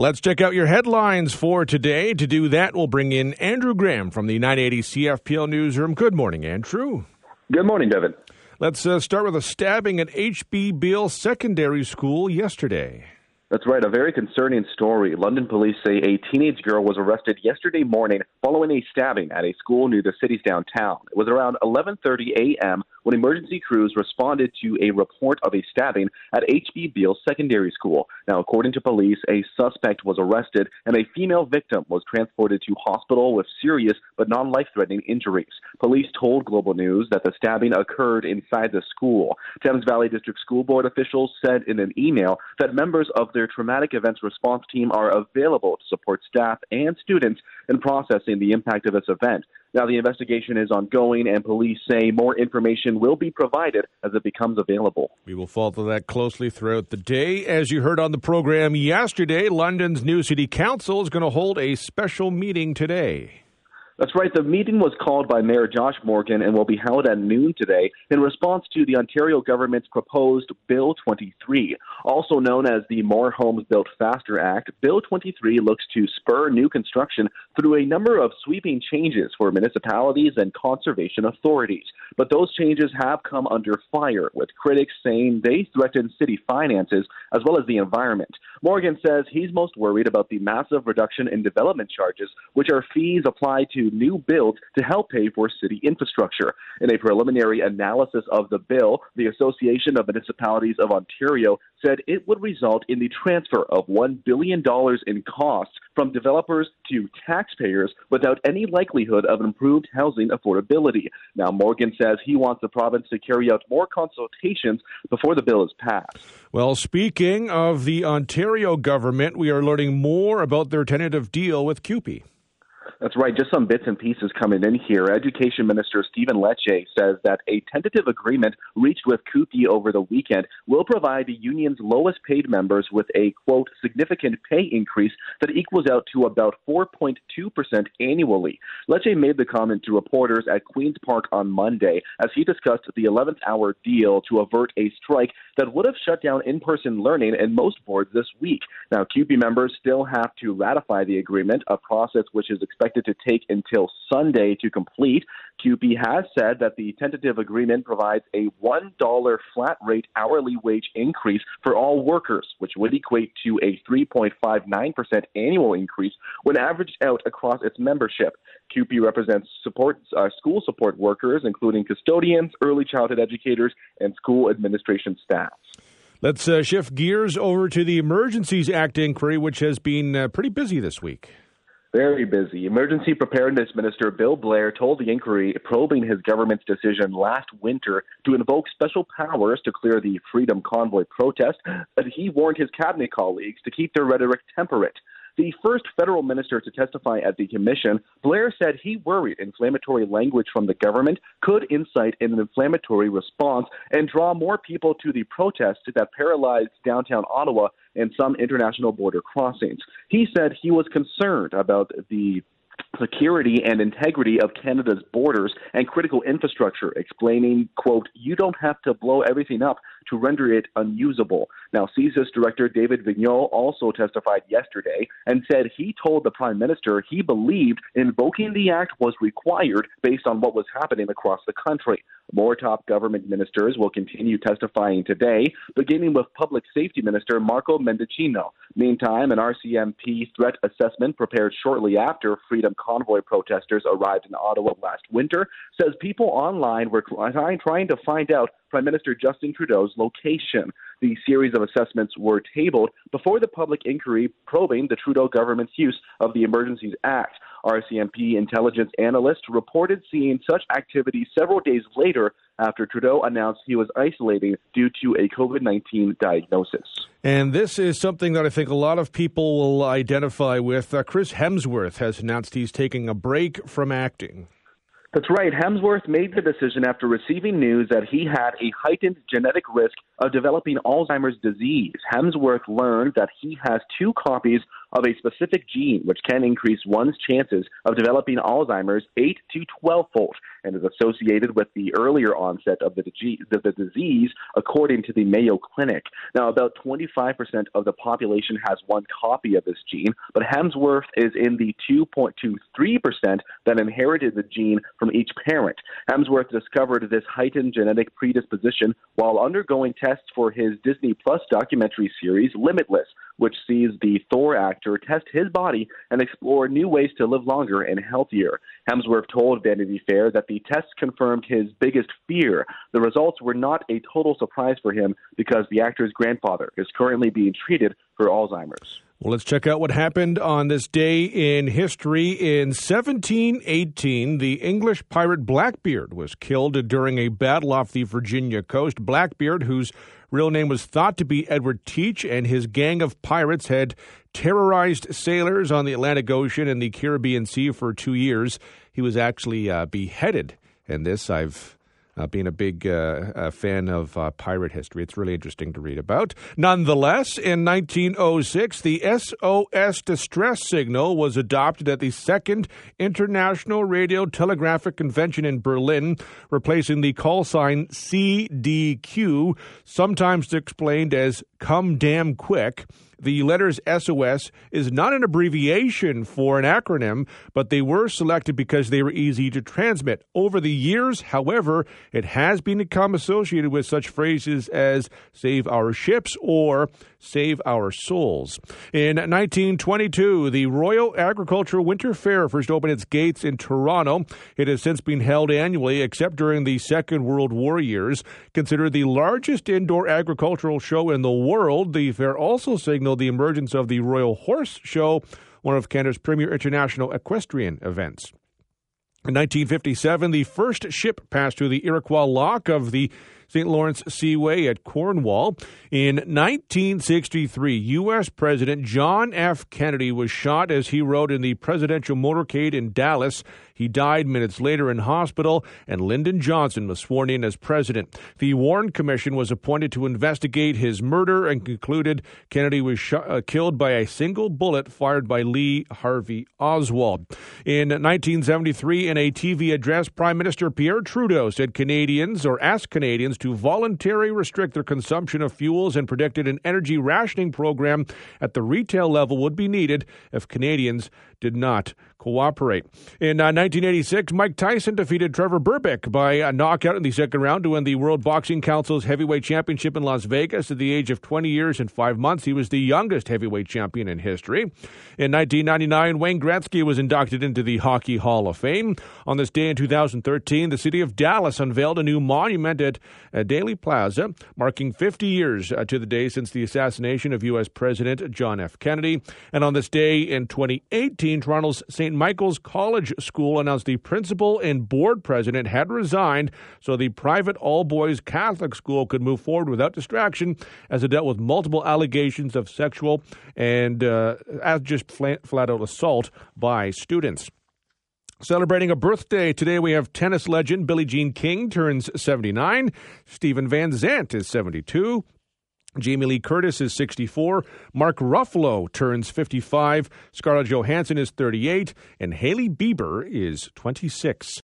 Let's check out your headlines for today. To do that, we'll bring in Andrew Graham from the 980 CFPL Newsroom. Good morning, Andrew. Good morning, Devon. Let's uh, start with a stabbing at HB Beal Secondary School yesterday. That's right, a very concerning story. London police say a teenage girl was arrested yesterday morning following a stabbing at a school near the city's downtown. It was around 11:30 a.m. when emergency crews responded to a report of a stabbing at HB Beal Secondary School. Now, according to police, a suspect was arrested and a female victim was transported to hospital with serious but non-life-threatening injuries. Police told Global News that the stabbing occurred inside the school. Thames Valley District School Board officials said in an email that members of their traumatic events response team are available to support staff and students in processing the impact of this event. Now, the investigation is ongoing, and police say more information will be provided as it becomes available. We will follow that closely throughout the day. As you heard on the program yesterday, London's new city council is going to hold a special meeting today. That's right. The meeting was called by Mayor Josh Morgan and will be held at noon today in response to the Ontario government's proposed Bill 23. Also known as the More Homes Built Faster Act, Bill 23 looks to spur new construction through a number of sweeping changes for municipalities and conservation authorities. But those changes have come under fire, with critics saying they threaten city finances as well as the environment. Morgan says he's most worried about the massive reduction in development charges, which are fees applied to new builds to help pay for city infrastructure. In a preliminary analysis of the bill, the Association of Municipalities of Ontario said it would result in the transfer of $1 billion in costs from developers to taxpayers without any likelihood of improved housing affordability. Now, Morgan says he wants the province to carry out more consultations before the bill is passed. Well, speaking of the Ontario government, we are learning more about their tentative deal with CUPE. That's right. Just some bits and pieces coming in here. Education Minister Stephen Lecce says that a tentative agreement reached with CUPE over the weekend will provide the union's lowest paid members with a, quote, significant pay increase that equals out to about 4.2% annually. Lecce made the comment to reporters at Queen's Park on Monday as he discussed the 11th hour deal to avert a strike that would have shut down in person learning in most boards this week. Now, CUPE members still have to ratify the agreement, a process which is expected expected to take until Sunday to complete. CUPE has said that the tentative agreement provides a $1 flat rate hourly wage increase for all workers, which would equate to a 3.59% annual increase when averaged out across its membership. CUPE represents support, uh, school support workers, including custodians, early childhood educators, and school administration staff. Let's uh, shift gears over to the Emergencies Act inquiry, which has been uh, pretty busy this week. Very busy. Emergency Preparedness Minister Bill Blair told the inquiry probing his government's decision last winter to invoke special powers to clear the Freedom Convoy protest, but he warned his cabinet colleagues to keep their rhetoric temperate. The first federal minister to testify at the commission, Blair said he worried inflammatory language from the government could incite an inflammatory response and draw more people to the protests that paralyzed downtown Ottawa and some international border crossings. He said he was concerned about the security and integrity of Canada's borders and critical infrastructure, explaining, quote, you don't have to blow everything up to render it unusable. Now, CSIS Director David Vigneault also testified yesterday and said he told the Prime Minister he believed invoking the act was required based on what was happening across the country. More top government ministers will continue testifying today, beginning with Public Safety Minister Marco Mendicino. Meantime, an RCMP threat assessment prepared shortly after Freedom Convoy protesters arrived in Ottawa last winter says people online were trying to find out Prime Minister Justin Trudeau's location. The series of assessments were tabled before the public inquiry probing the Trudeau government's use of the Emergencies Act. RCMP intelligence analysts reported seeing such activity several days later after Trudeau announced he was isolating due to a COVID 19 diagnosis. And this is something that I think a lot of people will identify with. Uh, Chris Hemsworth has announced he's taking a break from acting. That's right. Hemsworth made the decision after receiving news that he had a heightened genetic risk of developing Alzheimer's disease. Hemsworth learned that he has two copies of a specific gene which can increase one's chances of developing Alzheimer's 8 to 12 fold and is associated with the earlier onset of the, the disease, according to the Mayo Clinic. Now, about 25% of the population has one copy of this gene, but Hemsworth is in the 2.23% that inherited the gene from each parent. Hemsworth discovered this heightened genetic predisposition while undergoing tests for his Disney Plus documentary series Limitless, which sees the Thor actor test his body and explore new ways to live longer and healthier. Hemsworth told Vanity Fair that the tests confirmed his biggest fear. The results were not a total surprise for him because the actor's grandfather is currently being treated for Alzheimer's. Well, let's check out what happened on this day in history. In 1718, the English pirate Blackbeard was killed during a battle off the Virginia coast. Blackbeard, whose real name was thought to be Edward Teach, and his gang of pirates had terrorized sailors on the Atlantic Ocean and the Caribbean Sea for two years. He was actually uh, beheaded. And this I've uh, being a big uh, fan of uh, pirate history. It's really interesting to read about. Nonetheless, in 1906, the SOS distress signal was adopted at the Second International Radio Telegraphic Convention in Berlin, replacing the call sign CDQ, sometimes explained as come damn quick. The letters SOS is not an abbreviation for an acronym, but they were selected because they were easy to transmit. Over the years, however, it has become associated with such phrases as save our ships or save our souls. In 1922, the Royal Agricultural Winter Fair first opened its gates in Toronto. It has since been held annually, except during the Second World War years. Considered the largest indoor agricultural show in the world, the fair also signaled the emergence of the Royal Horse Show, one of Canada's premier international equestrian events. In 1957, the first ship passed through the Iroquois Lock of the St. Lawrence Seaway at Cornwall. In 1963, U.S. President John F. Kennedy was shot as he rode in the presidential motorcade in Dallas. He died minutes later in hospital, and Lyndon Johnson was sworn in as president. The Warren Commission was appointed to investigate his murder and concluded Kennedy was uh, killed by a single bullet fired by Lee Harvey Oswald. In 1973, in a TV address, Prime Minister Pierre Trudeau said Canadians, or asked Canadians, to voluntarily restrict their consumption of fuels and predicted an energy rationing program at the retail level would be needed if Canadians did not cooperate. In uh, 1986, Mike Tyson defeated Trevor Berbick by a knockout in the second round to win the World Boxing Council's heavyweight championship in Las Vegas at the age of 20 years and five months. He was the youngest heavyweight champion in history. In 1999, Wayne Gretzky was inducted into the Hockey Hall of Fame. On this day in 2013, the city of Dallas unveiled a new monument at uh, Dealey Plaza, marking 50 years uh, to the day since the assassination of U.S. President John F. Kennedy. And on this day in 2018, Toronto's St. Michael's College School announced the principal and board president had resigned so the private all boys Catholic school could move forward without distraction as it dealt with multiple allegations of sexual and uh, just flat, out assault by students. Celebrating a birthday today, we have tennis legend Billie Jean King turns 79. Stephen Van Zandt is 72. Jamie Lee Curtis is 64. Mark Ruffalo turns 55. Scarlett Johansson is 38. And Hailey Bieber is 26.